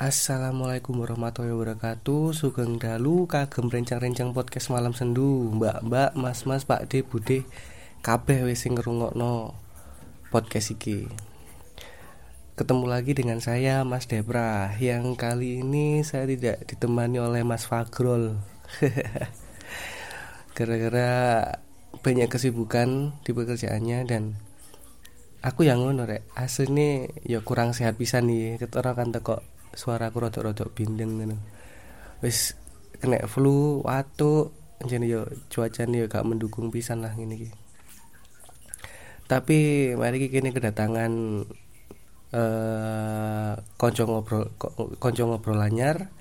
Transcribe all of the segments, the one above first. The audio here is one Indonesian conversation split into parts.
Assalamualaikum warahmatullahi wabarakatuh. Sugeng dalu kagem rencang-rencang podcast malam sendu. Mbak-mbak, mas-mas, pak de, bude Kabeh wis sing ngrungokno podcast iki. Ketemu lagi dengan saya Mas Debra. Yang kali ini saya tidak ditemani oleh Mas Fagrol Gara-gara banyak kesibukan di pekerjaannya dan aku yang ngono rek. Aslinya ya kurang sehat pisan nih. Ketara kan teko suara aku rodok-rodok bindeng ngono. Wis kena flu watu jadi yo cuaca nih gak mendukung pisan lah gini ki tapi mari kini kedatangan eh konco ngobrol konco ngobrol lanyar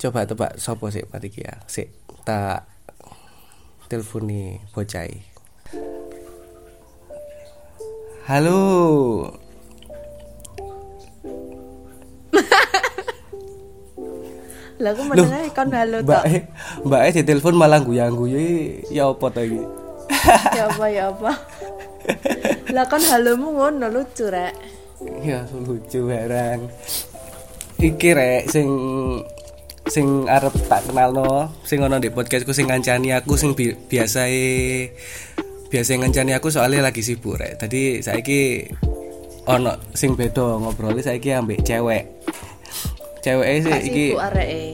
coba tebak sopo sih mari ki ya? Sik tak teleponi bocai Halo. Lah aku mendengar kon halo Mbak tok. E, Mbak E di telepon malah guyang-guyu ya apa to iki? Ya apa ya apa. Lah kon halomu ngono lucu rek. ya lucu barang. Iki rek sing sing arep tak kenalno, sing ono di podcastku sing ngancani aku sing bi biasa biasa ngancani aku soalnya lagi sibuk rek. Tadi saiki ono sing beda ngobrolnya saiki ambek cewek. Cewek sih Sok iki areke.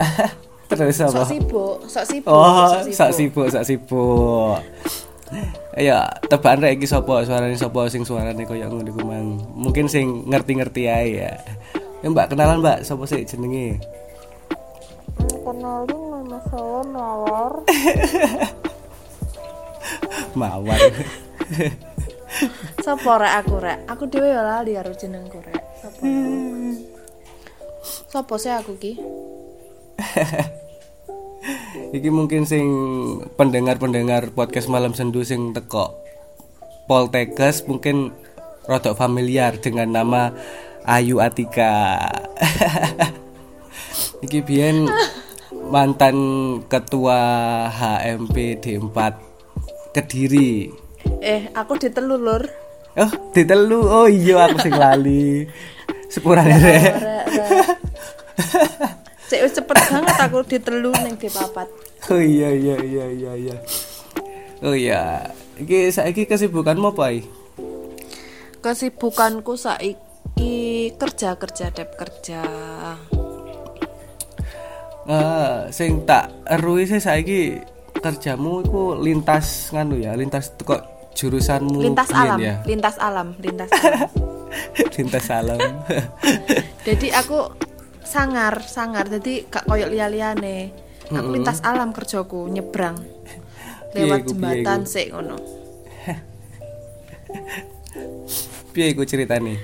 terus apa? Sok sibuk, sok sibuk. Oh, sak sibuk, sak sibuk. Ayo, tebakan rek iki sapa? Suarane sapa sing suarane koyo ngono iku mang. Mungkin sing ngerti-ngerti ae ya. Ya Mbak, kenalan Mbak, sapa sih jenenge? Kenalin nama saya Mawar. Mawar. Sopo rek aku rek? Aku dhewe ya lali karo jenengku rek. Sopo? Sopo sih aku ki? iki mungkin sing pendengar-pendengar podcast malam sendu sing teko Poltekkes mungkin rodok familiar dengan nama Ayu Atika. iki biyen mantan ketua HMP D4 Kediri. Eh, aku ditelulur. Oh, ditelu. Oh iya aku sing lali. Rek, rek. Cek cepet banget aku ditelu ning dipapat. Oh iya iya iya iya iya. Oh iya. Iki saiki kesibukanmu apa iki? Kesibukanku saiki kerja kerja dep kerja. Eh, sing tak erui sih saiki kerjamu iku lintas nganu ya, lintas kok jurusanmu Lintas alam, ya. lintas alam, lintas alam. Lintas alam. Jadi aku sangar, sangar. Jadi gak koyok liya-liyane. Aku lintas alam kerjaku nyebrang lewat jembatan sik ngono. Piye iku ceritane?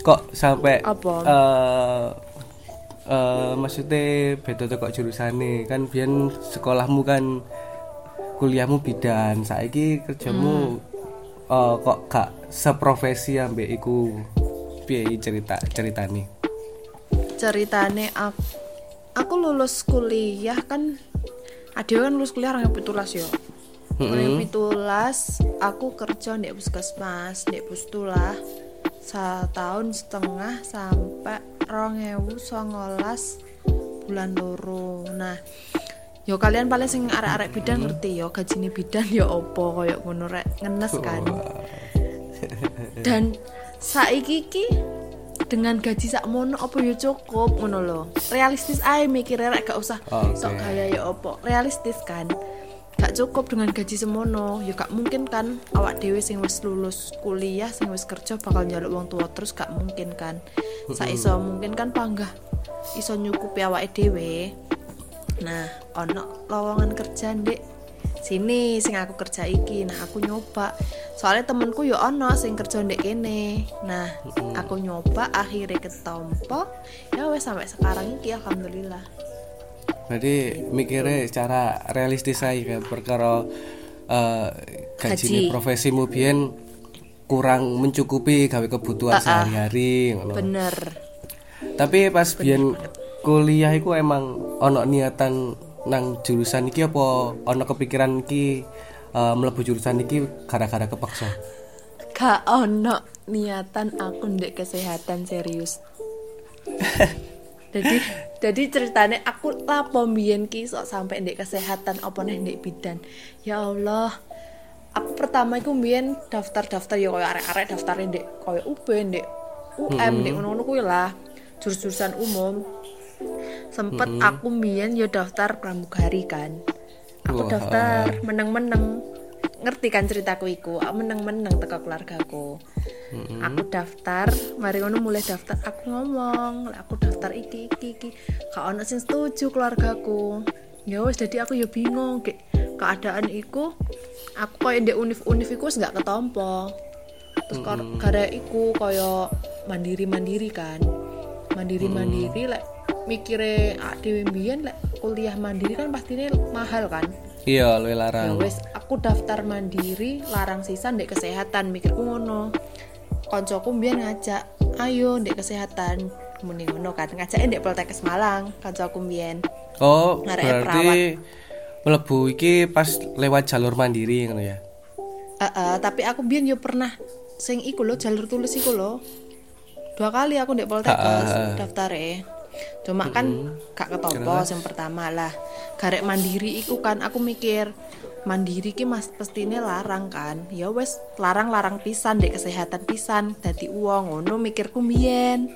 Kok sampai Apa? eh eh maksudnya beda tuh kok jurusane kan biyen sekolahmu kan kuliahmu bidan saiki kerjamu eh, kok gak seprofesi ambek iku piye cerita ceritane Ceritane aku aku lulus kuliah kan Adewe kan lulus kuliah orang pitulas yo. Orang pitulas aku kerja di puskesmas di pustulah setahun setengah sampai rongewu songolas bulan loro. Nah, yo kalian paling sing arek-arek bidan ngerti yo gajine bidan yo opo koyo ngono rek ngenes kan. Dan saiki ki dengan gaji sak mono apa yo cukup ngono. Realistis ae mikir rek gak usah Oke. sok gaya yo opo. Realistis kan. Gak cukup dengan gaji semono, ya gak mungkin kan awak dewe sing wis lulus kuliah sing wis kerja bakal njaluk wong tua terus gak mungkin kan. Saiso mungkin kan panggah iso nyukupi awake dhewe. Nah, ono lowongan kerja ndek sini sing aku kerja iki. Nah, aku nyoba. Soalnya temenku yo ono sing kerja ndek kene. Nah, aku nyoba akhirnya ketompo. Ya wes sampai sekarang iki alhamdulillah. berarti mikirnya secara realistis aja kan perkara eh gaji Gaji. profesimu biyen kurang mencukupi gawe kebutuhan sehari-hari. Bener. Tapi pas biyen kuliah iku emang ono niatan nang jurusan iki apa ono kepikiran iki eh, mlebu jurusan iki gara-gara kepaksa? Gak ono niatan aku ndek kesehatan serius. jadi jadi ceritanya aku lapo mbiyen ki sok sampai ndek kesehatan apa nih ndek bidan ya Allah aku pertama iku mbiyen daftar-daftar ya koyo arek-arek daftar ndek koyo UB ndek UM ndek ngono-ngono kuwi lah jurusan umum sempet aku mbiyen ya daftar pramugari kan. Aku Wah. daftar meneng-meneng. Ngerti kan ceritaku iku? Aku meneng-meneng teko keluargaku. Aku daftar mari ngono mulai daftar. Aku ngomong "Lek aku daftar iki iki iki. Gak ono sing setuju keluargaku. Ya wis jadi aku ya bingung. Gek, keadaan iku aku koyo ndek univ-univ iku wis gak ketompo. Terus kar- gara iku koyo mandiri-mandiri kan. Mandiri-mandiri lek mikire ah, dhewe mbiyen lek kuliah mandiri kan pastinya mahal kan? Iya ya larang. Wes aku daftar mandiri larang sisa ndek kesehatan. Mikirku ngono koncoku mbiyen ngajak ayo ndek kesehatan. Muni ngono kan ngajak ndek Poltekkes Malang koncoku mbiyen. Oh Ngarep berarti mlebu iki pas lewat jalur mandiri ngono ya? Eh, eh, tapi aku mbiyen yo pernah sing iku lho jalur tulis iku lho. Dua kali aku ndek Poltekkes daftar cuma kan gak ketompo yang pertama lah. Garek mandiri iku kan aku mikir mandiri ki mas pestine larang kan. Ya wes larang larang pisan dek kesehatan pisan. Dadi uang ngono mikirku mbiyen.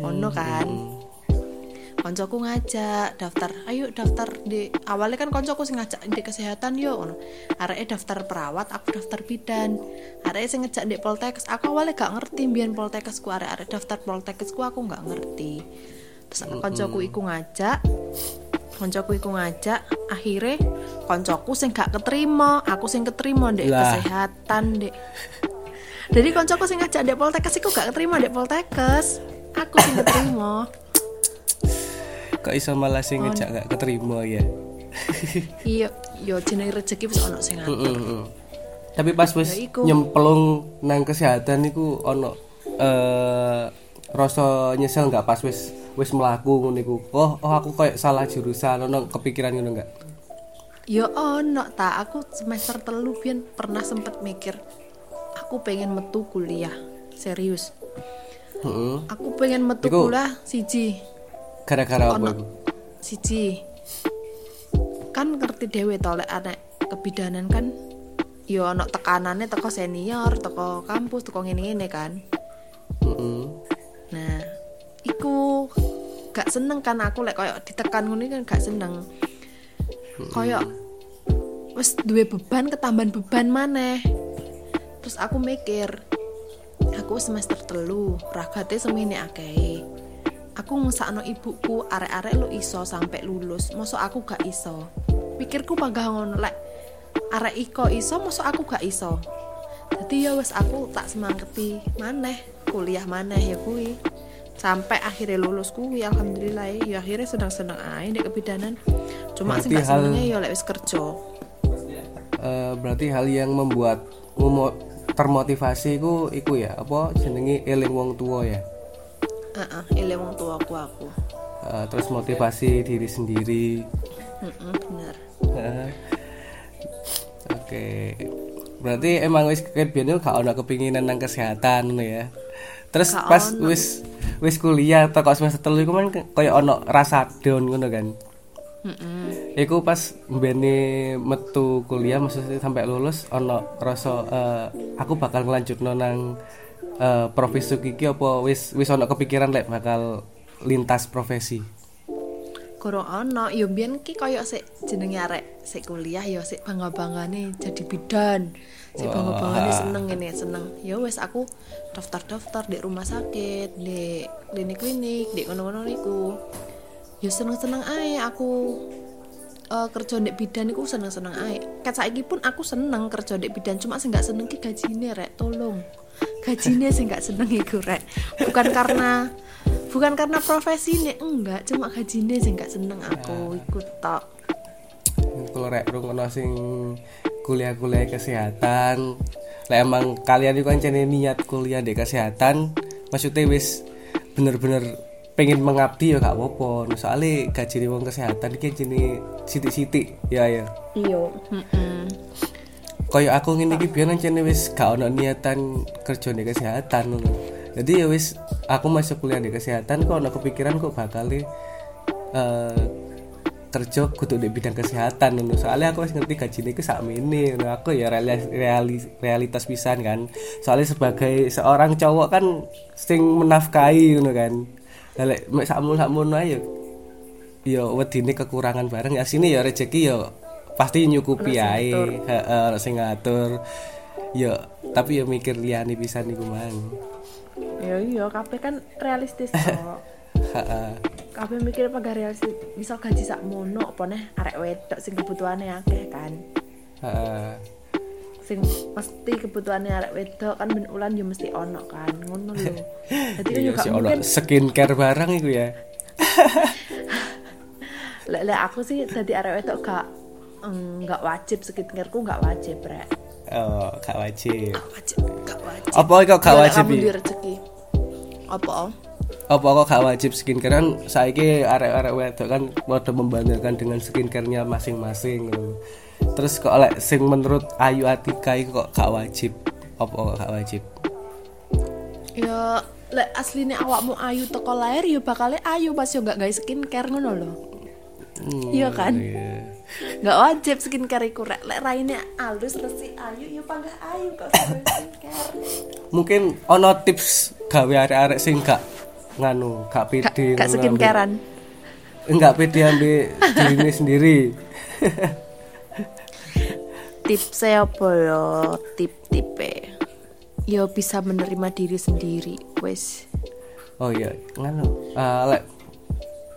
Ngono kan. Koncoku ngajak daftar. Ayo daftar di awalnya kan koncoku sing ngajak di kesehatan yo ngono. Areke daftar perawat aku daftar bidan. Areke sing ngejak di poltekkes aku awalnya gak ngerti mbiyen poltekkesku. Arek-arek daftar poltekkesku aku gak ngerti koncoku iku ngajak. Koncoku iku ngajak akhirnya koncoku sing gak keterima aku sing keterima dek. Lah. kesehatan dek. Jadi koncoku sing ngajak dek poltekkes iku gak keterima dek poltekkes. Aku sing keterima. Kok iso malah sing ngejak gak keterima ya? Iya yo jenenge rezeki wis ono sing ngatur Mm-mm. tapi pas wis Ya iku. nyemplung nang kesehatan iku ono eh rasa nyesel nggak pas wis wis melaku ngono iku? Oh oh aku kayak salah jurusan. Ono kepikiran ngono enggak yo ono ta aku semester telu pian pernah sempet mikir aku pengen metu kuliah. Serius. Heeh. aku pengen metu Iku- kuliah siji. Gara-gara apa ono iku? siji. Kan ngerti dewe to lek anak kebidanan kan yo ono tekanannya teko senior teko kampus teko ngene-ngene kan. Heeh. Nah, iku gak seneng kan aku lek koyo ditekan ngono kan gak seneng. Koyo wis duwe beban ketambahan beban maneh. Terus aku mikir, aku semester telu, ragate semene akeh. Aku ngesakno ibuku arek-arek lo iso sampai lulus, mosok aku gak iso. Pikirku panggah ngono lek arek iko iso, mosok aku gak iso. Jadi ya wes aku tak semangketi maneh kuliah maneh ya kuwi sampai akhirnya lulus kuwi alhamdulillah. Ya akhirnya senang-senang aja di kebidanan. Cuma sih hal- senengnya ya lek wis kerja. Eh, berarti hal yang membuat ngumo- termotivasi iku iku ya apa jenenge eling wong tua ya? Heeh, ele wong tuaku aku. Eh, terus motivasi diri sendiri. Heeh, bener. Heeh. Oke. Berarti emang wis kebiyen gak ono kepinginan nang kesehatan ya. Terus pas ono. wis wis kuliah atau kok semester telu iku kan koyo ono rasa down ngono kan. Heeh. Iku pas mbene metu kuliah maksudnya sampai lulus ono rasa eh, aku bakal ngelanjutno nang eh, profesi iki apa wis wis ono kepikiran lek bakal lintas profesi. Kurang ono, yo biyen ki koyo sik jenenge arek sik kuliah yo sik bangga-banggane jadi bidan. Sik bangga-banggane seneng ini seneng. Ya wes aku daftar-daftar di rumah sakit, di klinik-klinik, di ngono-ngono niku. Yo seneng-seneng ae aku eh, kerja di bidan iku seneng-seneng ae. Kat saiki pun aku seneng kerja di bidan, cuma sing gak seneng ki gajine rek, tolong. Gajine sing gak seneng iku rek. Bukan karena bukan karena profesi nih enggak. Cuma gajinya sih nggak seneng aku ikut tok. Kalau rek sing kuliah-kuliah kesehatan. Lah emang kalian itu kan niat kuliah di kesehatan maksudnya wis bener-bener pengen mengabdi ya gak apa-apa. Nah, soalnya gaji di wong kesehatan ini jadi sitik-sitik ya ya. Iyo Kayak aku ngene iki biyen jane wis gak ono niatan kerja di kesehatan ngono. Jadi ya wis aku masuk kuliah di kesehatan kok ono kepikiran kok bakal eh kerja kudu di bidang kesehatan ngono. Soalnya aku wis ngerti gajine iku sakmene ngono. Aku ya reali- reali- realitas pisan kan. Soalnya sebagai seorang cowok kan sing menafkahi ngono kan. Lek mek sakmono ayo ya wedine kekurangan bareng. Ya sini ya rezeki ya pasti nyukupi ae. heeh sing ngatur. Ya tapi ya mikir liyane pisan iku mang ya iya kabeh kan realistis kok kabeh mikir apa gak realistis? Misal gaji sak mono apa neh? Arek wedok sing kebutuhannya akeh kan? Heeh sing mesti kebutuhannya arek wedok kan ben ulan yo mesti ono kan? Ngono lho. Jadi kan iya juga ono mungkin skincare barang iku ya. Lek lek aku sih dadi arek wedok gak mm, nggak wajib skincareku nggak wajib rek. Oh gak wajib. Gak wajib gak wajib. Apa kok gak Ya, wajib di rezeki apa apa kok gak wajib skincare kan saiki arek-arek wedok kan padha membanggakan dengan skincare-nya masing-masing. Terus kok lek sing menurut Ayu Atika kok gak wajib? Apa kok gak wajib? ya lek asline awakmu ayu teko lahir ya bakal ayu pas yo gak gawe skincare ngono lho Hmm, iya kan iya. Nggak wajib skincare iku rek lek raine alus resi ayu ya panggah ayu kok skincare Mungkin ono tips gawe arek-arek sing gak nganu, gak pede gak skincarean? Enggak pede ambil dirinya sendiri. tipsnya apa yo tip-tipe. Yo bisa menerima diri sendiri wes. Oh iya, nganu. Ah, lek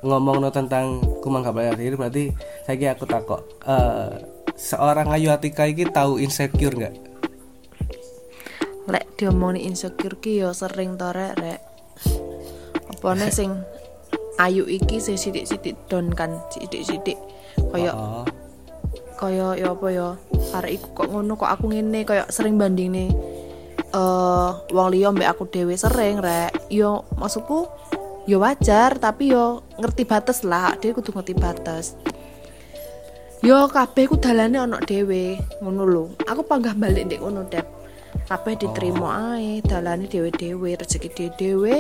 ngomong tentang kumang gak percaya diri berarti saya aku takok eh seorang Ayu Atika iki tahu insecure nggak? lek diomongin insecure ki yo sering to rek rek. Apa nih sing ayu iki sing sidik-sidik don kan sidik-sidik kaya Oh, kaya ya apa ya arek iku kok ngono kok aku ngene kaya sering banding nih eh wong liya mbek aku dhewe sering rek. Yo maksudku yo wajar tapi yo ngerti batas lah. Dhewe kudu ngerti batas yo kabeh ku dalane ono dhewe ngono lho. Aku panggah balik ndek ngono dep. Kabeh diterima ae dalane dhewe-dhewe rezeki dhewe-dhewe.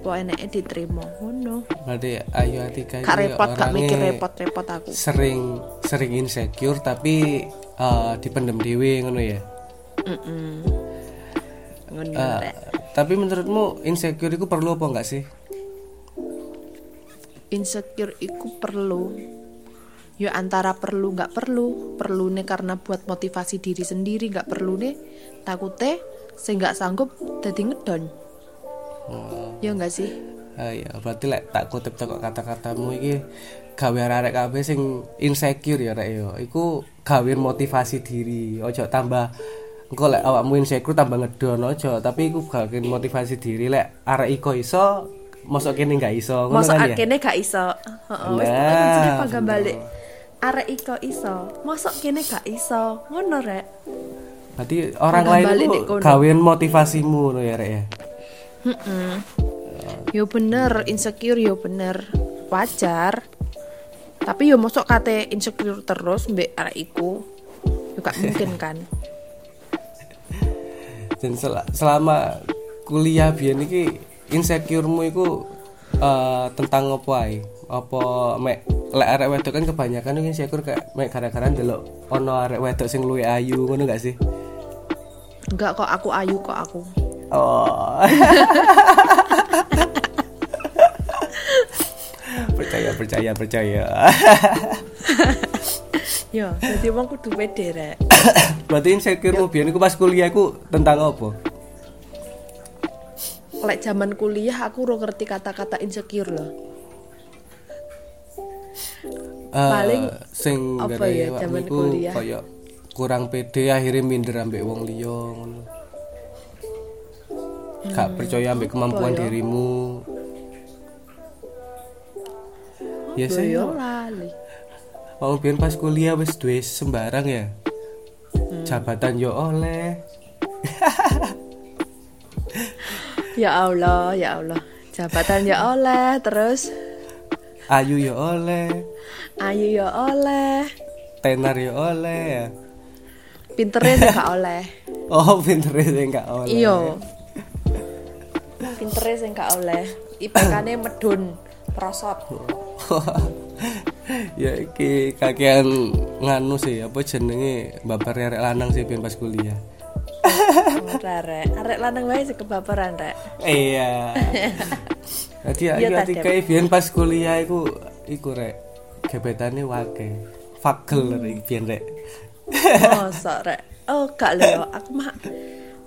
Apa eneke diterima ngono. Berarti Ayu Atika gak repot gak orangnya mikir repot-repot aku. Sering sering insecure tapi eh, dipendem dewe ngono ya. Mm-mm. ngono Eh, rek tapi menurutmu insecure itu perlu apa enggak sih? insecure iku perlu ya antara perlu nggak perlu perlu nih karena buat motivasi diri sendiri nggak perlu nih. Takutnya saya nggak sanggup jadi ngedon. Oh, ya nggak sih? Ah, ya berarti lek tak kutip tekok kata-katamu iki gawe arek kabeh sing insecure ya rek yo. Iku gawe motivasi diri. Ojo tambah engko lek awakmu insecure tambah ngedon ojo, tapi iku gawe motivasi diri. Lek arek iko iso mosok kene nggak iso. Masa kan ya. akhirnya gak iso. Heeh, wis Nah, pagak bener. balik arek iko iso? Masuk kene gak iso? Ngono rek. Berarti orang lain itu gawean motivasimu ngono ya rek ya. yo bener insecure yo bener. Wajar. Tapi yo mosok kate insecure terus mbek arek iku. Yo gak mungkin kan. Dan sel- selama kuliah biyen iki insecuremu iku eh, tentang apa ae? Apa mek lek arek wedok kan kebanyakan iki insecure kayak mek gara-gara ndelok ono arek wedok sing luwih ayu ngono gak sih? enggak kok aku ayu kok aku Oh. percaya percaya percaya. yo jadi wong kudu pede rek Berarti insecuremu biyen iku pas kuliah iku tentang apa? lek zaman kuliah aku ro ngerti kata-kata insecure loh Eh, Paling sing apa ya, zaman kuliah? kaya kurang pede akhirnya minder ambek wong liya ngono. Gak percaya ambek kemampuan Hmm, apa ya? dirimu. Ya yo lali Mau biyen pas kuliah wis duwe sembarang ya. Hmm. Jabatan yo oleh. ya Allah ya Allah jabatan ya oleh terus Ayu yo oleh. ayu ya oleh Tenar yo oleh ya. pinternya sih gak oleh Oh, pintere sing gak oleh. iya pintere sing gak oleh IPK-ne medun prosot ya iki kakean nganu sih apa jenenge babar arek lanang sih pas kuliah ora rek. Arek lanang wae sing kebaperan rek. Iya. Jadi Iya, aku ketika biyen pas kuliah iku iku rek gebetane wake. Fagel rek biyen rek. mosok rek. Oh gak lho aku mah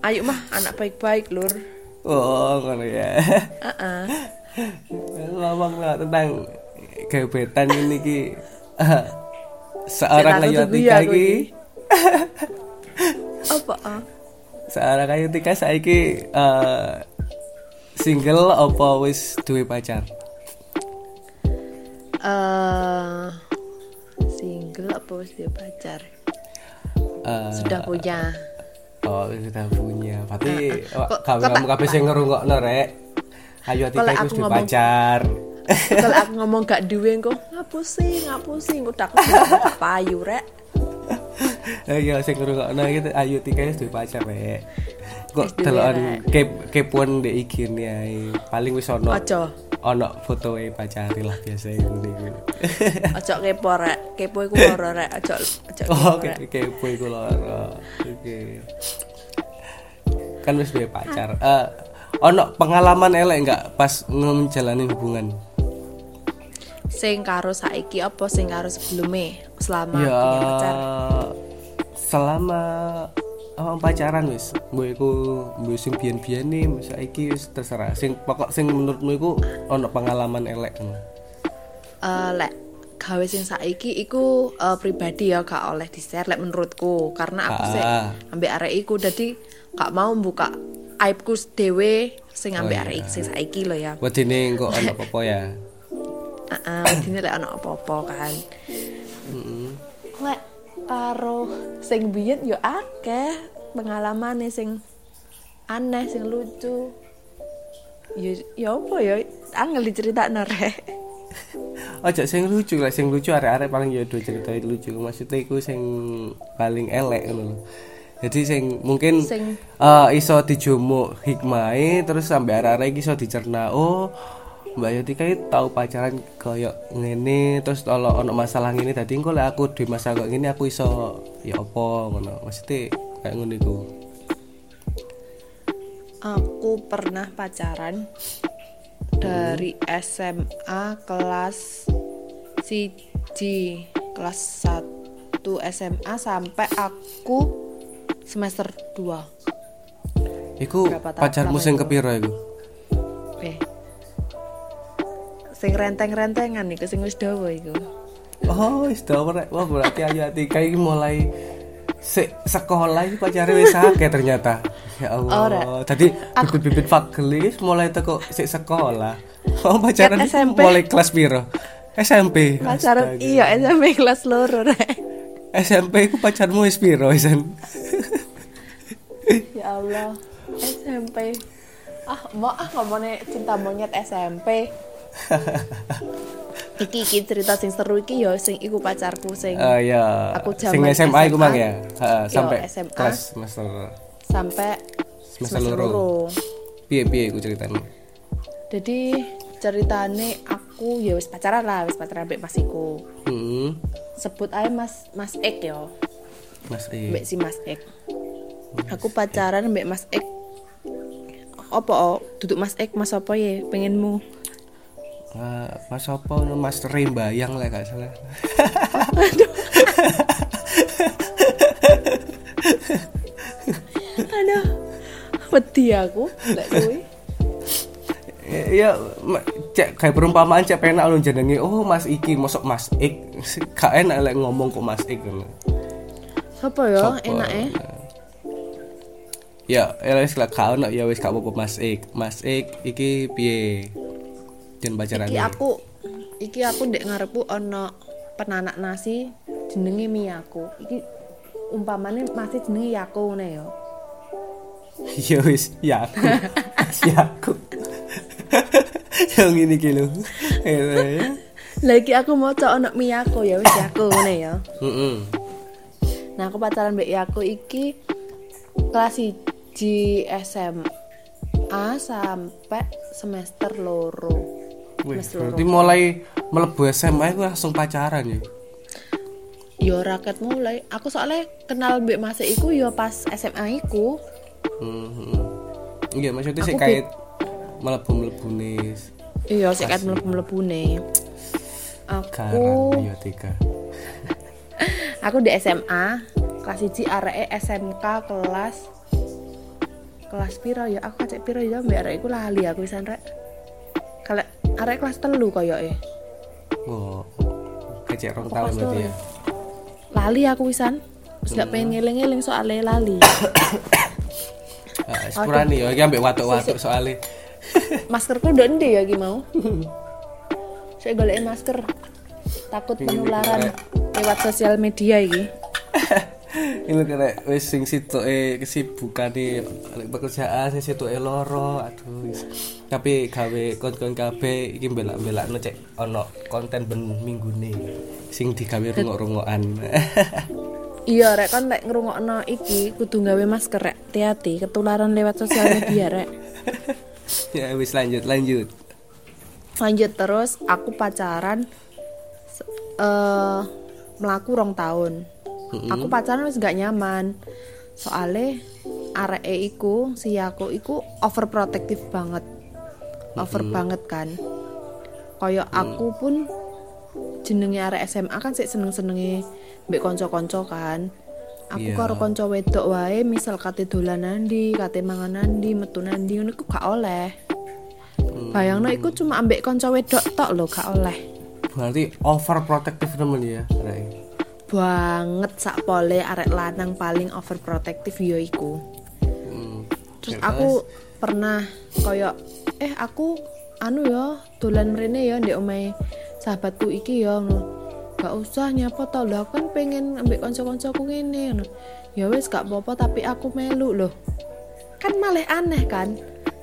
ayo mah anak baik-baik lur. Oh, ngono ya. Heeh. Ngomong lah tentang gebetan ini ki. Seorang Cek, Ayu takut Tika aku iki. iki. apa ah seorang Ayu Tika saiki eh, single apa wis duwe pacar? eh single apa wis dia pacar Eh, sudah punya Oh, sudah punya. Berarti kok- kamu kamu kabeh sing ngerungokno rek. Kalau Tika wis duwe pacar. kalau aku ngomong gak duwe kok ngapusi ngapusi gak payu rek Iya sing ngrungokno iki Ayu Tika wis duwe pacar rek. Kok delokan kep kepuan ndek ae. Paling wis ono ojo ono fotoe pacare lah biasa iku niku. ojo kepo rek kepo iku loro rek ojo ojo Oh, kepo rek ke kepo iku loro. Oke. Kan wis duwe pacar. Eh ono pengalaman elek enggak pas menjalani hubungan? sing karo saiki apa sing karo sebelumnya selama ya punya pacar selama awak pacaran wis. Gue iku gue sing nih saiki wis terserah. Sing pokok sing menurutmu iku ono pengalaman elek kan Eh, lek gawe sing saiki iku eh, pribadi ya gak oleh di share lek menurutku. Karena aku sih Ah. ambek arek iku dadi gak mau buka aibku dhewe sing ambek Oh, arek iya. iki sing saiki lho ya. Wedine kok ono apa-apa ya? Heeh, dine lek ana apa-apa kan. Lek karo sing biyen yo akeh pengalamane sing aneh sing lucu. Ya ya apa ya angel diceritakno rek. Ojo sing lucu lah, sing lucu arek-arek paling ya do cerita lucu. Maksudnya iku sing paling elek ngono. Jadi sing mungkin Sing- eh, iso dijumuk hikmahe terus sampai arek-arek iki iso dicerna. Oh, Mbak Yati kayak tahu pacaran koyo ngene terus kalau ono masalah ngene tadi engko lek aku di masa kok ngene aku iso ya apa ngono. Maksudnya kayak ngono iku. Aku pernah pacaran dari SMA kelas siji kelas 1 SMA sampai aku semester 2 Iku pacarmu sing kepiro iku? Sing renteng-rentengan iku sing wis dawa iku. Oh, wis dawa rek. Wah, berarti Ayu Atika iki mulai se sekolah iki pacare wis akeh ternyata. Ya Allah. Tadi bibit-bibit fagel iki mulai teko sik sekolah. Oh, pacaran SMP. mulai kelas piro? SMP. Pacaran iya SMP kelas loro rek. SMP ku pacarmu wis piro, Isan? Ya Allah. SMP. Ah, mau ah ngomongnya cinta monyet SMP. iki iki cerita sing seru iki yo sing iku pacarku sing Eh ya. Aku Sing SMA iku mang ya. Yo, sampai SMA. kelas semester sampai semester semester loro. loro. Piye-piye iku ceritanya? Jadi ceritane aku ya wis pacaran lah, wis pacaran mbek Mas iku. Heeh. Sebut aja Mas Mas Ek yo. Mas E. mbak si Mas Ek. Aku pacaran mbak Mas Ek. Apa oh, duduk Mas Ek Mas apa ya pengenmu? Ah, Mas apa no, Mas Rembayang lah gak salah. Aduh. Wedi aku lek kuwi. Ya, cek kayak perumpamaan cek penak lu jenenge oh Mas iki mosok Mas Ik gak enak lek ngomong kok Mas Ik ngono. Ya Sopo? enake? Ya, ya wis gak ono ya wis gak apa-apa Mas Ik. Mas Ik iki piye? Den pacaran. Iki aku iki aku ndek ngarepku ana penanak nasi jenenge Miyako. Iki umpamane masih jenenge Yako ngene ya. Ya wis, ya aku. ya aku. Yang ini. Ya. Lah iki aku maca ana Miyako ya wis Yako ngene ya. Heeh. Nah, aku pacaran mbek Yako iki kelas 1 SMA SMA sampai semester loro Wih, berarti mulai melebu SMA itu langsung pacaran ya? Yo raket mulai. Aku soalnya kenal mbak mas iku yo pas SMA iku. Hmm. Iya maksudnya sih Aku kait melebu melebu nih iya sih kan melebu melebu nih aku karang ya tiga. aku di SMA kelas 1 arek SMK kelas kelas piro ya? Aku cek piro ya mbak arek iku lali aku wisan rek arek kelas telu koyo eh Oh, kecek rong tahun berarti ya. lali aku wisan. Terus gak pengen ngeling-ngeling soalnya lali. Ah, sepurane ya iki ambek watuk-watuk soalnya. maskerku udah endi ya iki mau? Saya golekin masker. Takut penularan lewat sosial media iki Ini kena wis sing sitoke kesibukane lek pekerjaan sing sitoke loro aduh tapi gawe kon-kon kabeh iki belak-belakno cek ono konten ben minggune sing digawe rungok-rungokan. iya rek kan lek ngrungokno iki kudu gawe masker rek. Hati-hati ketularan lewat sosial media rek. Ya wis lanjut lanjut. lanjut terus aku pacaran eh melaku rong tahun aku pacaran wis gak nyaman. Soalnya arek iku si aku iku overprotective banget. Over banget kan. Koyo aku pun jenenge arek SMA kan sik seneng-senenge mbek kanca-kanca kan. Aku Iya. karo kanca wedok wae misal kate dolan nandi kate mangan nandi metu nandi ngono iku gak oleh. Bayangno iku cuma ambek kanca wedok tok lho gak oleh. Berarti overprotective temen ya, Rai. Banget sak pole arek lanang paling overprotective yo iku. Hmm. terus aku pernah koyo eh aku anu ya dolan mrene ya ndek omahe sahabatku iki ya ngono. Gak usah nyapa lho aku kan pengen ambek kanca-kancaku ngene ya wis gak apa-apa tapi aku melu loh. Kan malah aneh kan?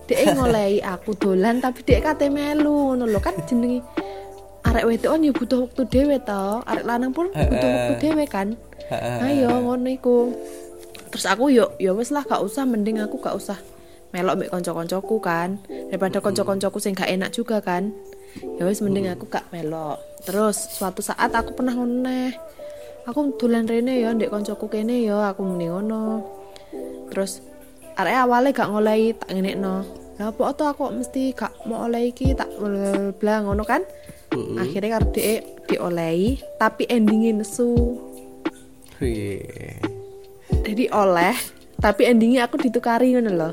Dek ngolehi aku dolan tapi dek kate melu ngono lho kan jenenge arek wedok kan ya butuh waktu dhewe to. Arek lanang pun butuh waktu dhewe kan. Ayo ngono iku. Terus aku yo yo wis lah gak usah mending aku gak usah melok mbek kanca-kancaku kan. Daripada kanca-kancaku sing gak enak juga kan. Ya wis mending aku gak melok. Terus suatu saat aku pernah ngono aku dolan rene ya ndek kancaku kene ya aku muni ngono. Terus arek awalnya gak ngolehi tak ngenekno. Lah apa to aku mesti gak mau oleh iki tak bla ngono kan akhirnya karo dhek diolehi tapi endingnya nesu Wih. jadi oleh tapi endingnya aku ditukari ngono loh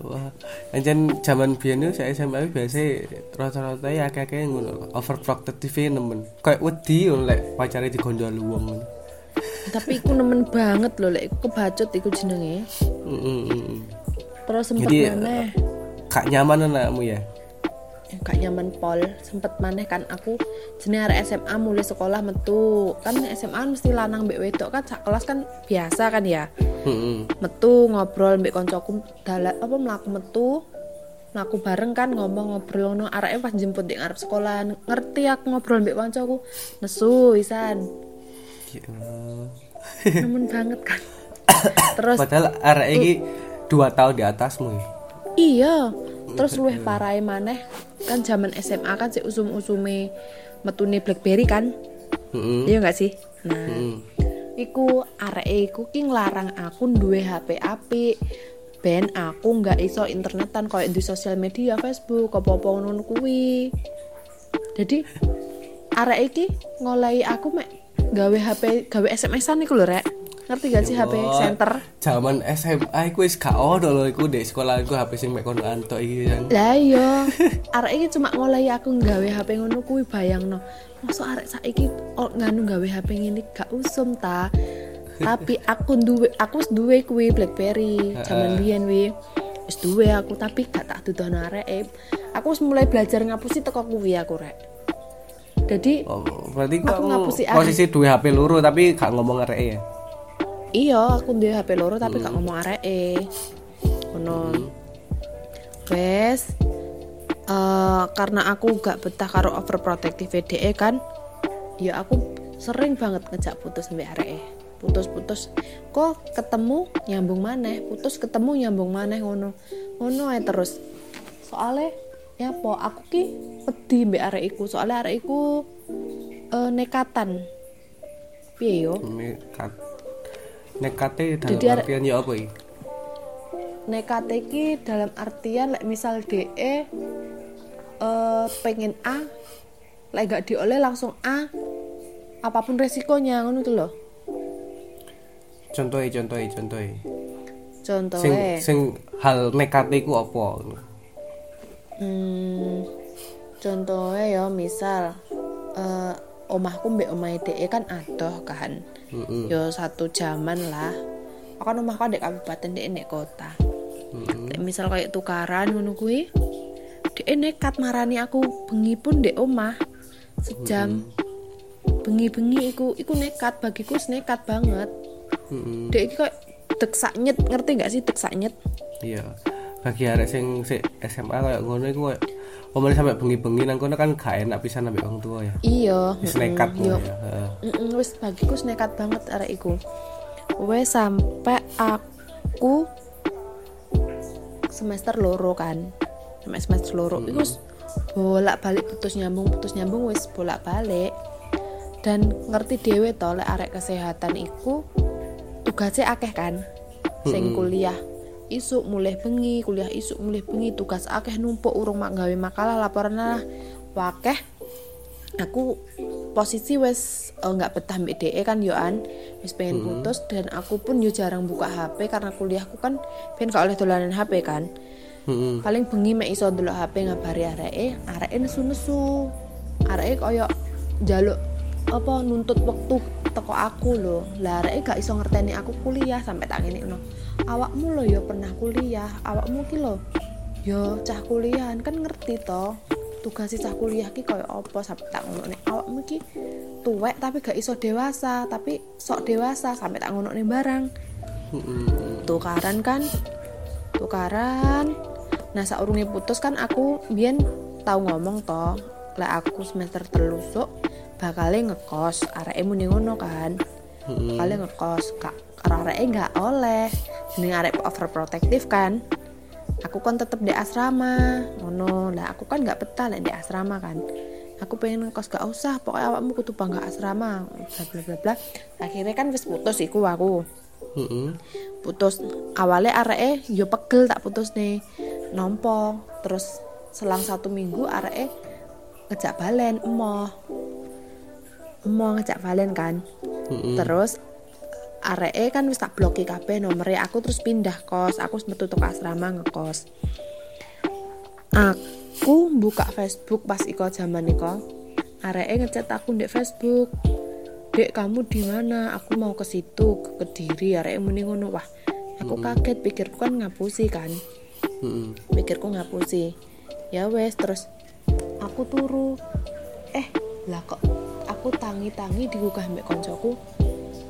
Wah, anjen zaman biyen saya SMA biasa rata-rata ya akeh-akeh ngono. Overprotective nemen. Kayak wedi ngono lek pacare digondol wong ngono. tapi aku nemen banget loh lek aku kebacut iku jenenge Heeh, heeh. terus sempet Jadi maneh kak nyaman anakmu ya. Ya, gak nyaman pol. Sempet maneh kan aku. Arek SMA mulai sekolah metu. Kan SMA mesti lanang mbek wedok kan sak kelas kan biasa kan ya? Metu ngobrol mbek koncoku dalan apa mlaku metu. Mlaku bareng kan ngomong ngobrol. Ngono areke pas jemput di ngarep sekolah. Ngerti aku ngobrol mbek koncoku. Nesu Allah. nemen banget kan. Terus Padahal arek iki dua tahun di atasmu ya. Iya. Terus luwih parai maneh. Kan zaman SMA kan si usum-usume metune BlackBerry kan? Heeh. iya gak sih? Nah Heeh. iku arek iku ki nglarang aku duwe HP apik. Ben aku nggak iso internetan koyo di sosial media Facebook apa-apa ngono kuwi. Jadi arek iki ngolehi aku mek gawe HP gawe SMS-an iku lho rek ngerti gak sih HP center? Zaman SMA iku wis gak ono lho iku di sekolah iku HP sing mek kono antok iki kan. lah iya. Arek iki cuma ngolehi aku gawe HP ngono kuwi bayangno. Masa arek saiki oh, nganu gawe HP ngene gak usum ta. Tapi aku duwe aku wis duwe kuwi BlackBerry zaman biyen wi wis duwe aku tapi gak tak dudono arek aku wis mulai belajar ngapusi teko kuwi aku rek. Jadi Oh, berarti Aku aku, ngapusi posisi duwe HP loro tapi gak ngomong arek ya. Iya aku duwe HP loro tapi gak ngomong arek ngono wes eh, karena aku gak betah karo overprotective DE kan ya aku sering banget ngejak putus mbak arek putus-putus kok ketemu nyambung maneh? Putus ketemu nyambung maneh ngono. Ngono ae terus. Soalnya ya po aku ki pedih mbek arek iku soalnya arek iku eh, nekatan. Piye yo? Nekat nekate dalam Jadi artian ya apa iki? Nekat iki dalam artian lek misal DE eh, pengen A lek gak dioleh langsung A apa pun resikonya ngono tuh loh contohnya contohnya contohnya sing contohnya sing hal nekate iku apa? Hmm, contohnya ya misal eh, omahku mbek omahe DE kan adoh kan Heeh. yo satu jaman lah. Aku kan omahku di kabupaten nek kota. Lek misal kayak tukaran ngono kuwi. DE nekat marani aku bengi pun dek omah. Sejam. Bengi-bengi iku iku nekat bagiku nekat banget. Dek iki kayak deksak nyet ngerti nggak sih deksak nyet iya. Bagi arek sing sik SMA kayak ngono iku kayak omane sampe bengi-bengi nang kono kan gak enak pisan ambek wong tua ya. Iya wis nekat ngono ya heeh. Wis bagiku wis nekat banget arek iku. Wes sampai aku semester loro kan. Sampai semester loro. Iku wis bolak balik putus nyambung putus nyambung wis bolak balik dan ngerti dewe to lek arek kesehatan iku tugasnya akeh kan sing kuliah isuk mulai bengi kuliah isuk mulai bengi tugas akeh numpuk urung mak gawe makalah laporan lah wakeh aku posisi wes eh, nggak betah mbek DE kan yoan wis pengen putus dan aku pun yo jarang buka HP karena kuliahku kan pengen gak oleh dolanan HP kan. Heeh. paling bengi mek iso ndelok HP ngabari areke areke nesu-nesu. Areke koyo njaluk apa nuntut waktu teko aku lho. Lah areke gak iso ngerteni aku kuliah sampai tak ngene no awakmu lo yo pernah kuliah. Awakmu ki lo yo cah kuliahan. Kan ngerti to tugas cah kuliah ki koyo apa? Sampai tak ngono nek awakmu ki tuwek tapi gak iso dewasa tapi sok dewasa sampai tak ngono barang. Heeh. tukaran kan tukaran. Nah saurunge putus kan aku biyen tahu ngomong toh lek aku semester telusuk bakale ngekos. Areke muni ngono kan. Bakale ngekos. Kak karo areke nggak oleh jeneng arek overprotective kan? Aku kan tetep di asrama ngono. Lah aku kan nggak betah lek di asrama kan. Aku pengen ngekos gak usah. Pokoknya awakmu kudu bangga asrama bla bla bla bla. Akhirnya kan wis putus iku aku. Putus awalnya areke yo pegel tak putus nih. Nompo terus selang satu minggu areke ngejak balen emoh. Emoh ngejak balen kan. Heeh. terus areke kan wis tak bloki kabeh nomere aku terus pindah kos. Aku metu tok asrama ngekos. Aku buka Facebook pas iko zaman iko. Areke ngechat aku di Facebook dek kamu di mana? Aku mau ke situ ke kediri. Areke muni ngono wah aku kaget pikirku kan ngapusi kan. Heeh. pikirku ngapusi. Ya wes terus aku turu. Eh lah kok aku tangi-tangi digugah mbek koncoku?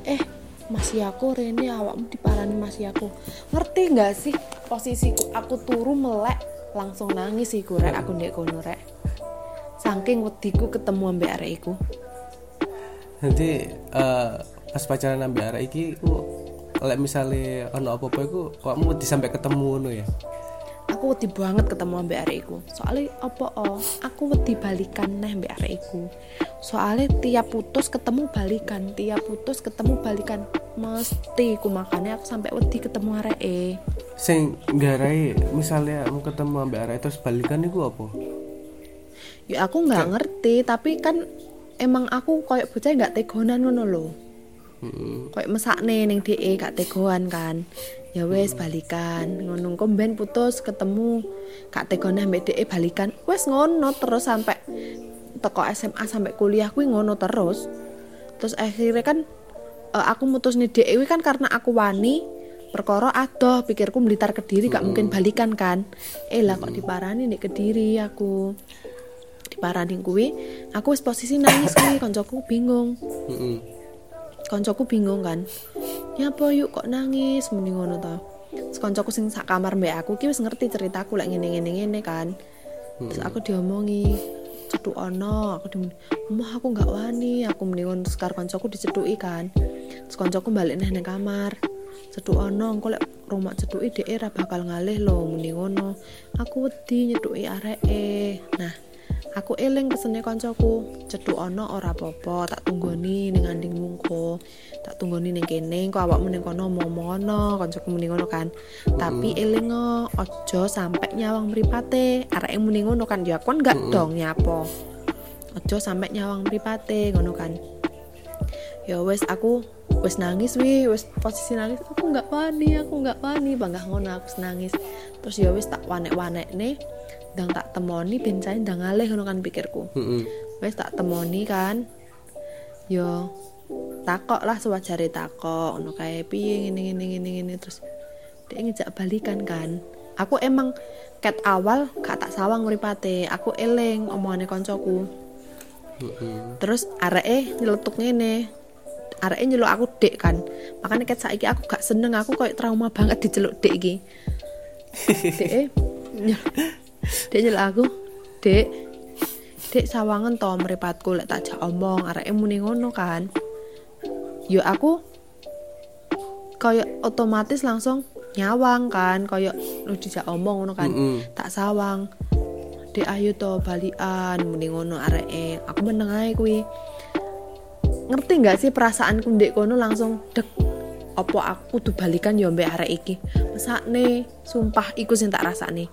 Eh masih aku Rene awakmu diparani masih aku. Ngerti nggak sih posisiku? Aku turu melek langsung nangis sih rek. Aku ndek kono rek. Saking wediku ketemu ambek arek iku. Nanti eh, pas pacaran ambek arek iki ku lek misale ono apa-apa iku kamu wedi sampai ketemu ngono ya. Aku wedi banget ketemu ambek arek iku soalnya apa oh? Aku wedi balikan neh ambek arek iku soalnya tiap putus ketemu balikan tiap putus ketemu balikan. Mesti ku makanya aku sampai wedi ketemu arek e Sing garai misalnya mau ketemu ambek arek terus balikan iku apa? ya aku nggak ngerti tapi kan emang aku koyok bocah nggak tegonan ngono loh Heeh. koyok mesakne ning DE gak tegoan kan ya wes balikan. Ngono kok ben putus ketemu. Gak tegonan mbek DE balikan. Wes ngono terus sampai teko SMA sampai kuliah kuwi ngono terus. Terus akhirnya kan eh, aku mutus nih DE kan karena aku wani perkara adoh pikirku melitar kediri gak mungkin balikan kan. Eh lah kok diparani nih kediri aku? Diparani kuwi aku wis posisi nangis kuwi koncoku bingung. Koncoku bingung kan ya apa yuk kok nangis? Mending ngono to. Terus koncoku sing sak kamar mbak aku ki wis ngerti ceritaku lek ngene ngene ngene kan. Terus aku diomongi ceduk ono. Aku di mah aku nggak wani. Aku mending ngono sekar koncoku diceduki kan. Terus koncoku balik neh nang kamar. Ceduk ono engko lek rumah ceduki dhek ra bakal ngalih muni ngono. Aku wedi nyeduki areke. Nah aku eling pesene koncoku ceduk ono ora apa-apa tak tunggoni ning anding mungko tak tunggoni ning kene engko awakmu ning kono ngomong ngono koncoku muni ngono kan. Tapi eling ojo sampe nyawang mripate. Areke muni ngono kan ya kon gak dong nyapo ojo sampe nyawang mripate ngono kan. Ya wes aku wes nangis wi wes posisi nangis. Aku nggak wani aku nggak wani bangga ngono aku nangis. Terus ya wes tak wanek wanek nih dan tak temoni bencain dan ngalih ngono kan pikirku. Heeh. wes tak temoni kan. Yo takok lah sewajare takok ngono kae. Piye ngene ngene ngene ngene terus dia ngejak balikan kan. Aku emang ket awal gak tak sawang mripate aku eling omongane koncoku. Heeh. terus areke nyeletuk ngene. Areke nyeluk aku dek kan. Makanya ket saiki aku gak seneng. Aku kayak trauma banget diceluk dek iki. Dek dek nyeluk aku. Dek. Dek sawangan to mripatku lek tak jak omong areke muni ngono kan. Yo aku kayak otomatis langsung nyawang kan. Kayak lu dijak omong ngono kan. Mm-mm. tak sawang. Dek ayo to balian muni ngono areke. Aku meneng ae kuwi. Ngerti nggak sih perasaanku ndek kono langsung dek opo aku tuh balikan yo mbek arek iki? Mesakne sumpah iku sing tak rasane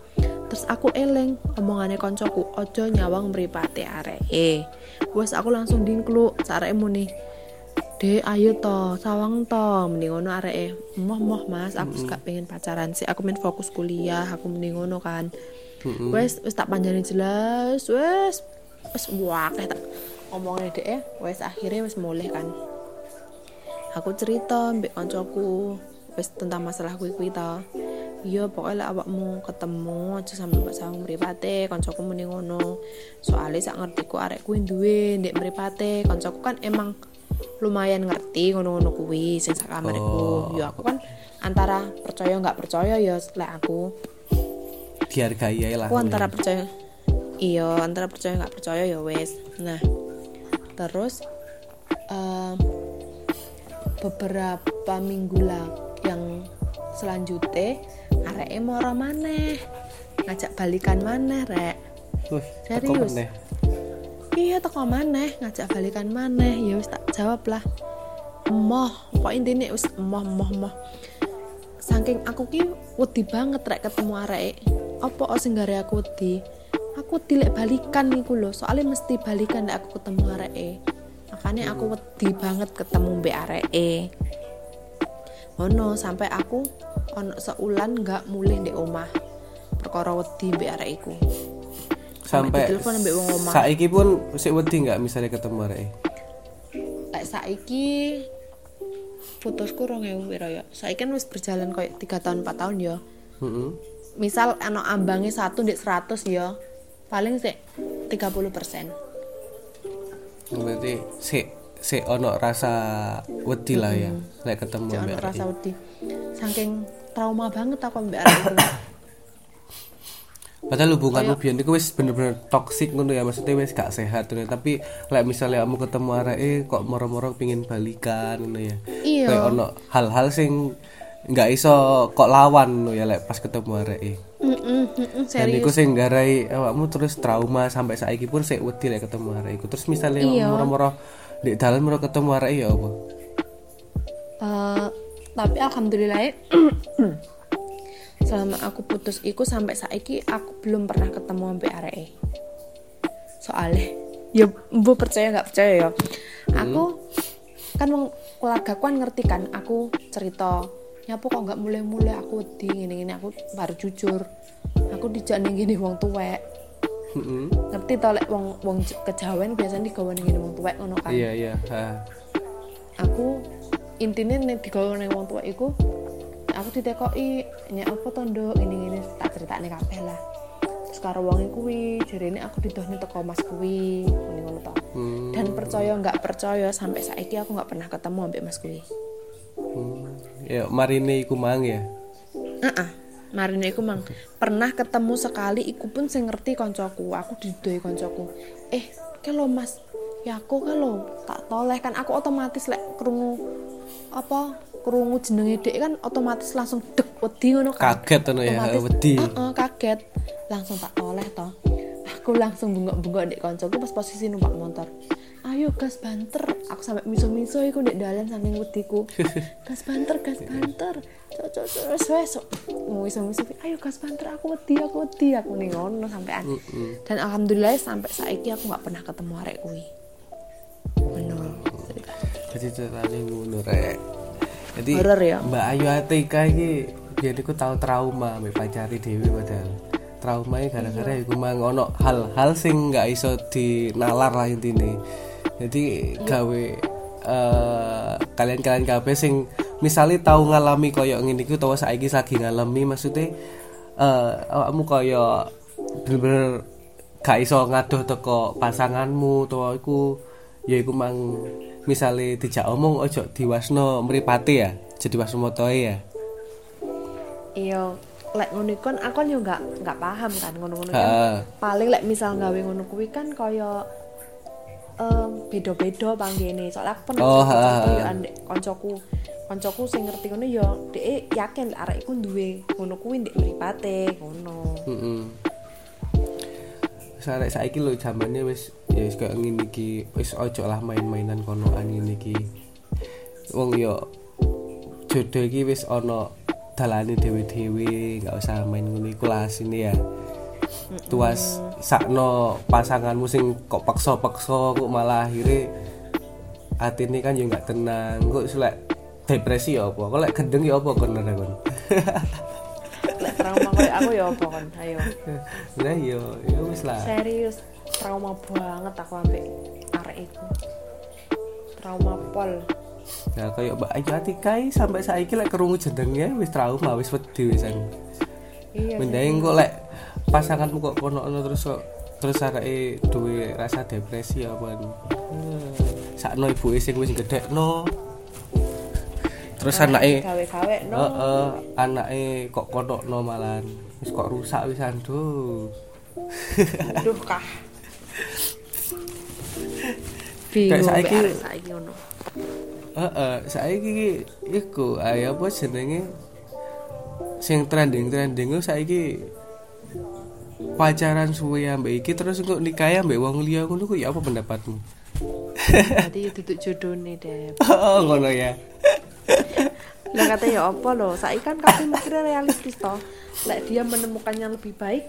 terus aku eleng omongane koncoku ojo nyawang mripate areke wes aku langsung dingkluk sareke muni Dek, ayo to, sawang to, mending ngono areke. Moh moh Mas, aku gak pengen pacaran sih, aku main fokus kuliah, aku mending ngono kan. Wes, wes tak panjangin jelas, wes, wes wah kayak tak ngomongin dek ya, wes akhirnya wes mulai kan. Aku cerita mbek koncoku, wes tentang masalah kuwi kuwi to. Iya, pokoknya lah awakmu ketemu aja sampe mbak sawang mripate, koncoku mending ngono. Soalnya sak ngertiku arek kuwi duwe ndek mripate, koncoku kan emang lumayan ngerti ngono-ngono kuwi sing sak kamarku. Oh. Ya aku kan antara percaya nggak percaya ya lek aku. Dihargai ae lah. Aku antara percaya iya, antara percaya nggak percaya ya wes. Nah, terus em, beberapa minggu lah yang selanjutnya arek moro maneh. Ngajak balikan maneh rek. Wih, Serius? iya teko maneh. Ngajak balikan maneh. Ya wis tak jawab lah. Emoh kok intine wis emoh emoh emoh saking aku ki wedi banget rek ketemu arek. Apa sing gare aku wedi? Aku dilek balikan niku lho. Soalnya mesti balikan nek aku ketemu arek makanya aku wedi banget ketemu mbek arek ono sampai aku ono seulan nggak mulih ndek omah perkara wedi mbek arek iku Sampai ditelepon ambek wong omah. Saiki pun sik wedi enggak misalnya ketemu arek. lek saiki putusku rong ewu piro ya saiki kan wis berjalan koyo 3 tahun 4 tahun ya Heeh. misal ano ambangnya satu di 100 ya paling sih 30 persen Berarti sik sik ono rasa wedi lah ya lek ketemu jangan mbak rasa wedi saking trauma banget aku mbak itu Padahal hubunganmu biyen iku wis bener-bener toksik ngono ya maksudnya wis gak sehat ngono tapi lek misalnya kamu ketemu areke kok moro-moro pingin balikan ngono ya. Iya. Kayak ono hal-hal sing nggak iso kok lawan ngono ya lek pas ketemu areke. Mm, mm, mm, mm, Dan serius iku sing garai awakmu terus trauma sampai saiki pun sik wedi lek ketemu arek iku. Terus misalnya Iya. moro-moro di dalan moro ketemu arek ya apa? Eh, tapi alhamdulillah ya, selama aku putus iku sampai saiki aku belum pernah ketemu sampai areke soalnya ya bu percaya nggak percaya ya? Aku kan wong keluarga kan ngerti kan aku cerita nyapu kok nggak mulai-mulai aku di gini-gini aku baru jujur. Aku dijak gini wong tuwek Heeh. ngerti tau lek wong wong kejawen biasanya digawe ning wong tuwek ngono kan Iya iya. Ha. aku intinya nih digawe ning wong tua iku aku ditekoki nya apa to nduk ngene-ngene tak critakne kabeh lah terus karo wong kuwi jarene aku didohne teko mas kuwi ngene ngono to Hmm. dan percaya nggak percaya sampai saiki aku nggak pernah ketemu ambek mas kuwi Hmm. Ya marine iku mang ya. Heeh. Marine iku mang pernah ketemu sekali iku pun sing ngerti koncoku aku didoi koncoku. Eh ke lo mas? Ya aku ke lo. Tak toleh kan aku otomatis lek krungu apa krungu jenenge dek kan otomatis langsung dek wedi ngono kan. Kaget ngono ya wedi. Heeh, kaget. Langsung tak oleh toh. Aku langsung bengok-bengok dek koncoku pas posisi numpak motor ayo gas banter. Aku sampai miso-miso iku dek dalan saking wediku. Gas banter gas banter. Cok cok cok wes wes miso-miso ayo gas banter aku wedi aku wedi. Aku ning ngono sampean. Dan alhamdulillah sampai saiki aku nggak pernah ketemu arek bener jadi ceritanya ngono rek. Jadi Horor ya? Mbak Ayu Atika iki jadi aku tahu trauma mbak pacari dewi padahal. Trauma ini gara-gara Iya. iku mang ono hal-hal sing nggak iso dinalar lah intine jadi gawe eh, kalian-kalian kabeh sing misalnya tahu ngalami koyo ngene iku utawa saiki lagi ngalami maksudnya eh awakmu koyo bener-bener gak iso ngaduh teko pasanganmu utawa iku ya iku mang misalnya dijak omong ojo diwasno mripate ya jadi wasno motoe ya. Iya lek ngono kan aku kan yo nggak nggak paham kan ngono-ngono kan. Paling lek misal gawe ngono kuwi kan kaya em beda-beda panggene soalnya aku pernah Oh, heeh. yo andek koncoku koncoku sing ngerti ngono yo dhek yakin lek arek iku duwe ngono kuwi ndek mripate ngono Heeh. Sarek saiki lho zamane wis ya wis kayak ngene iki wis ojo lah main-mainan konoan ngene iki. Wong yo jodoh iki wis ana dalane dhewe-dhewe, nggak usah main ngono iku lah sini ya. Tuas sakno pasanganmu sing kok paksa-paksa kok malah akhirnya atine kan yo nggak tenang, kok selek depresi ya apa? Kok lek gendeng ya apa kon kon? lek trauma koyo aku ya apa kon ayo Lah yo yo wis lah. serius trauma banget aku ambek arek iku trauma pol Nah, kayak Mbak Ayu Atika iki sampai saiki lek kerungu jenenge wis trauma, wis wedi wisan. iya Mending kok lek pasanganmu kok kono terus kok terus areke duwe rasa depresi apa hmm. sakno ibuke sing wis gedhekno terus anake gawe-gawe no heeh anake kok konokno malan wis kok rusak wisan duh Duh kah. Bingung saiki saiki ngono. Heeh, saiki iku ayo apa jenenge sing trending-trending ku saiki pacaran suwe ambek iki terus kok nikah ambek wong liya ngono ku ya apa pendapatmu? Jadi duduk jodone deh. Oh, ngono ya. Lah kata ya apa loh, saiki kan kabeh mikirnya realistis toh. Lek dia menemukan yang lebih baik,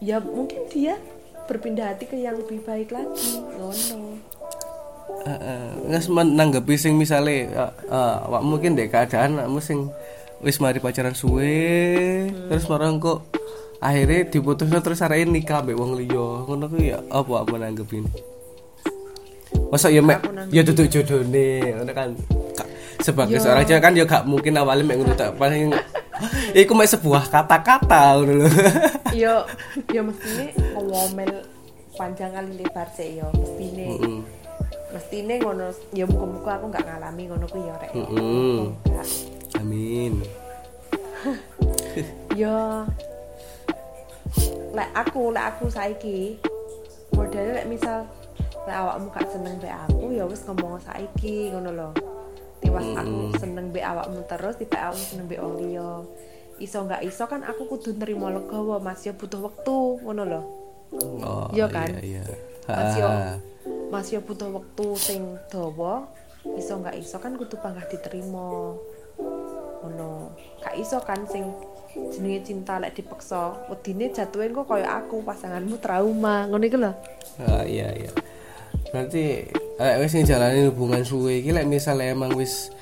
ya mungkin dia berpindah hati ke yang lebih baik lagi. Ngono. Heeh, nges menanggapi sing misale eh, eh, awak mungkin dek keadaan awakmu sing wis mari pacaran suwe terus marang kok akhirnya diputusno terus areke nikah ambek wong liya. Ngono ku ya apa awak menanggapi ini? Masa ya mek ya duduk jodone ngono kan. Ka- Sebagai Yo. seorang cewek kan ya gak mungkin awalnya mek ngono tak paling iku mek sebuah kata-kata ngono lho. Yo yo mestine ngomel panjang kali lebar sih yo mestine. Heeh. Mestine ngono ya muka-muka aku nggak ngalami ngono kuwi ya rek. Amin. Ya lek aku lek aku saiki modalnya lek misal lek awakmu gak seneng be aku ya wis ngomong saiki ngono lho. Tiwas aku seneng be awakmu terus tiba awakmu seneng be wong liya. Iso nggak iso kan aku kudu nerima legowo Mas ya butuh waktu ngono lho. Oh, Iya kan? Iya, iya. Mas yo Ah. Mas yo butuh waktu sing dawa. Iso nggak iso kan kudu panggah diterima. Ngono. Gak iso kan sing jenenge cinta lek dipaksa. Wedine jatuhin kok koyo aku pasanganmu trauma. Ngono iku lho. Ah, iya iya. Berarti lek wis ngjalani hubungan suwe iki lek misalnya emang wis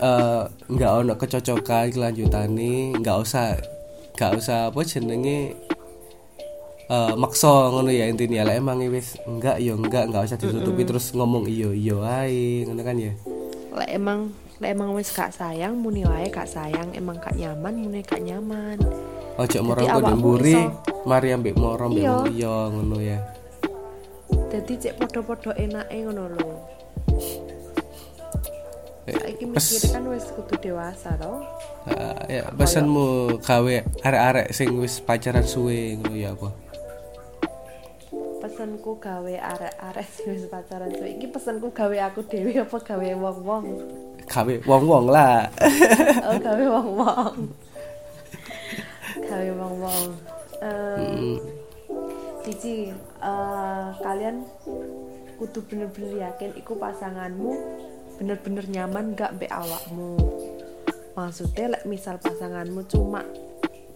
eh, nggak ono kecocokan kelanjutane, nggak usah nggak usah apa jenenge eh maksa ngono ya intinya lek emang wis enggak ya enggak enggak usah ditutupi terus ngomong iyo iyo ae ngono kan ya. Lek emang lek emang wis gak sayang muni wae gak sayang, emang gak nyaman muni gak nyaman. Ojo moro kok mburi, mari ambek moro ambek Iya. wong liya ngono ya. Jadi cek podo-podo enake ngono lho. Eh, Saiki mikir kan wis kudu dewasa toh. Ah, ya pesanmu gawe arek-arek sing wis pacaran suwe ngono ya apa? Pes pesenku gawe arek-arek sing wis pacaran suwe iki pesenku gawe aku dhewe apa gawe wong-wong gawe wong-wong lah. Oh gawe wong-wong. Gawe wong-wong. Cici eh, kalian kudu bener-bener yakin iku pasanganmu bener-bener nyaman gak mbek awakmu? Maksudnya lek misal pasanganmu cuma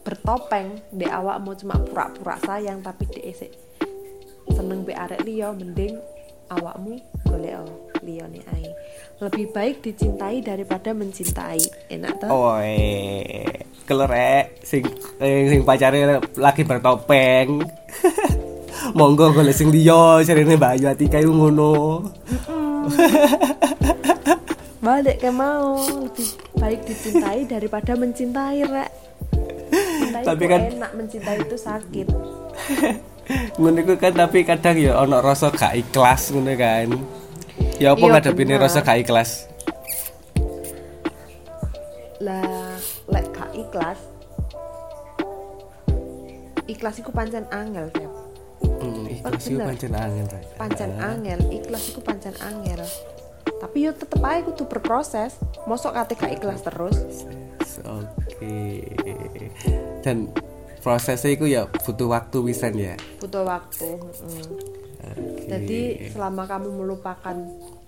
bertopeng mbek awakmu cuma pura-pura sayang tapi dia sik seneng mbek arek liya mending awakmu golek nih ai lebih baik dicintai daripada mencintai. Enak toh? Oh kelerek sing eh, sing pacare lagi bertopeng. Monggo golek sing liya jarene Mbak Ayu Atika iku ngono. Balik ke mau lebih baik dicintai daripada mencintai rek. Mencintai Tapi kan- enak mencintai itu sakit. Ngono kan tapi kadang ya ono rasa gak ikhlas ngono kan ya apa Iya, ngadepine bener. rasa gak ikhlas lah lek gak ikhlas ikhlas iku pancen angel Feb. hmm, ikhlas iku bener. pancen angel pancen angel ikhlas iku pancen angel tapi yo tetep aja kudu berproses mosok kate gak ikhlas terus Oke. Dan prosesnya itu ya butuh waktu wisan ya. butuh waktu mm. Jadi selama kamu melupakan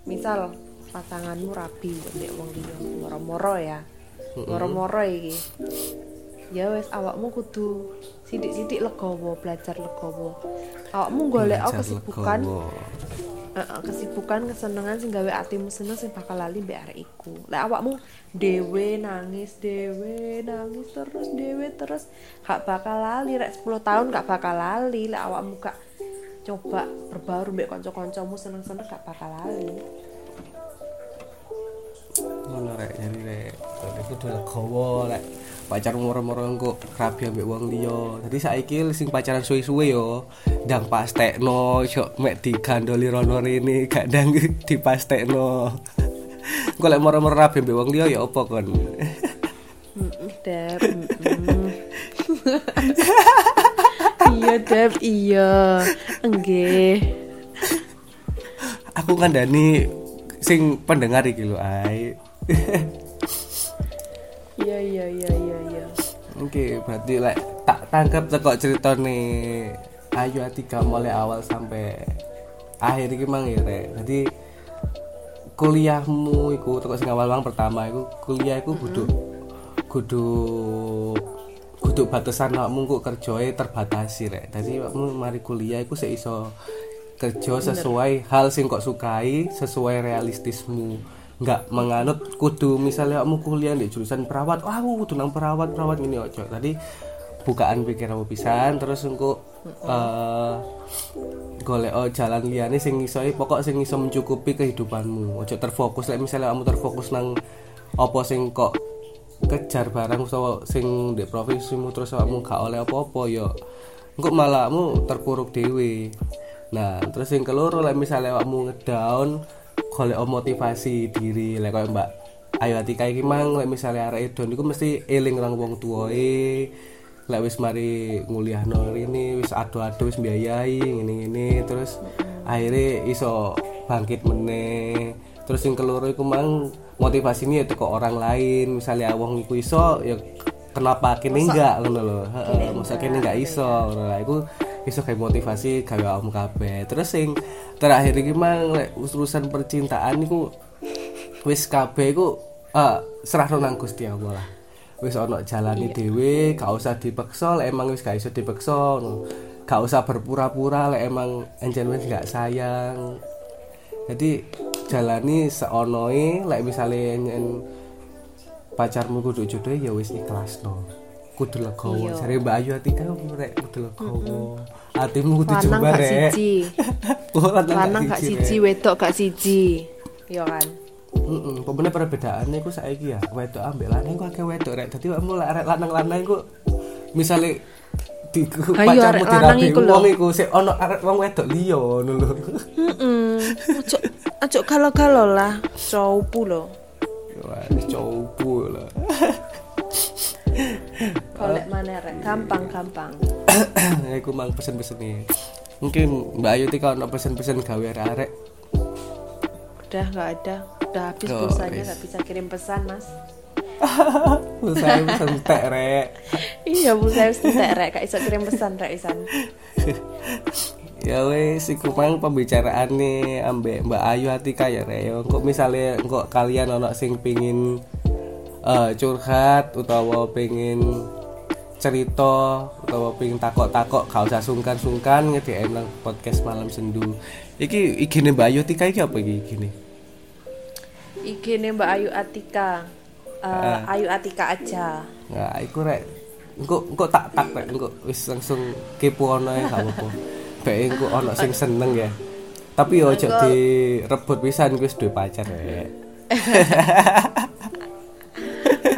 misal pasanganmu rabi mbek wong liya moro-moro ya moro-moro iki ya wes awakmu kudu sidik-sidik legowo belajar legowo. Awakmu golek Belajar kesibukan eh, kesibukan kesenengan sing gawe atimu seneng sing bakal lali mbek arek iku. Lek awakmu dewe nangis dewe nangis terus dewe terus gak bakal lali. Rek 10 tahun gak bakal lali. Lek awakmu gak coba berbaur mbek kanca-kancamu seneng-seneng gak bakal lali Ngono rek jadi rek. Iku kudu legowo rek. Pacar moro-moro engko rabi ambek wong liya. Jadi saiki sing pacaran suwe-suwe yo ndang pastekno yo mek digandoli rono rene gak ndang dipastekno. Engko lek moro-moro rabi ambek wong liya ya apa kon? Dep iya Dep iya enggak Aku kandhani sing pendengar iki lho ai. iya iya iya iya iya Oke, berarti lek tak tangkap teko ceritane Ayu Atika mulai awal sampai akhir iki mang ya rek. Jadi kuliahmu iku teko sing awal mang pertama iku kuliah iku kudu kudu kudu batasan awakmu kok kerjae terbatasi rek. Dadi awakmu mari kuliah iku sik iso kerja sesuai hal sing kok sukai, sesuai realistismu. Enggak menganut kudu misalnya kamu kuliah di jurusan perawat, wah aku kudu nang perawat perawat ini ojo. Tadi bukaan pikiranmu pisan terus engko eh golek oh, jalan liyane sing iso pokok sing iso mencukupi kehidupanmu. Ojo terfokus lek misalnya kamu terfokus nang apa sing kok kejar barang utawa sing di profesimu terus kamu gak oleh apa-apa ya engko malah kamu terpuruk dewe nah terus yang keloro lek misalnya kamu ngedown golek motivasi diri lek koyo Mbak Ayu Atika iki mang lek misalnya arek edon iku mesti eling nang wong tuwae. Lek wis mari nguliahno ini wis ado-ado wis mbiayai ngene-ngene terus akhirnya iso bangkit meneh terus yang keloro iku mang motivasi ini ya teko orang lain. Misalnya wong iku iso ya kenapa kini enggak ngono lho. heeh masa kini enggak iso ngono lah iku iso kayak motivasi gawe awakmu kabeh. Terus sing terakhir iki mang lek urusan percintaan iku wis kabeh iku eh serah nang Gusti Allah lah. Wis ana jalani dhewe gak usah dipeksa lek emang wis gak iso dipeksa ngono. Gak usah berpura-pura lek emang anjen wis gak sayang. Jadi jalani seonoe lek misale nyen pacarmu kudu jodoh ya wis ikhlas no kudu legowo. Iya. jare Mbak Ayu Atika rek kudu legowo. Atimu kudu jembar gak rek. siji. Oh, lanang gak siji wedok gak siji. Iya kan? Heeh, pemene perbedaannya iku saiki ya, wedok ambek lanang iku akeh wedok rek. Dadi awakmu lek arek lanang-lanang iku misale di pacarmu lho. wong iku sik ono arek wong wedok liya ngono lho. Ojo ojo galo-galo lah, cowu lo. Wah, coba lah. Golek mana rek, gampang-gampang. iku mang pesen-pesen nih. mungkin Mbak Ayu tika ono pesen-pesen gawe arek udah nggak ada udah habis Oh, pulsanya nggak bisa kirim pesan mas saya pesen tek rek iya pulsa wis tidak rek gak iso kirim pesan rek isan ya wes mang pembicaraan nih ambek Mbak Ayu Atika ya rek. Ya kok misalnya kok kalian ono sing pingin eh, curhat utawa pengen cerita utawa pengen takok-takok gak usah sungkan-sungkan nge-DM nang podcast malam sendu. Iki igine Mbak Ayu Atika iki apa iki igine IG nya Mbak Ayu Atika. Eh, Ayu Atika aja. Nah, iku rek. Engko engko tak tak rek. Engko wis langsung kepo ono ya gak apa-apa. Bae engko ono sing seneng ya. Tapi yo ojo direbut pisan wis duwe pacar rek.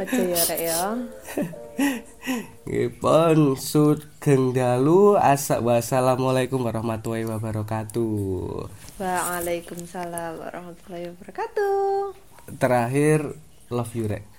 aja ya rek ya Ngipun sugeng dalu asa wassalamualaikum warahmatullahi wabarakatuh. Waalaikumsalam warahmatullahi wabarakatuh Terakhir love you rek.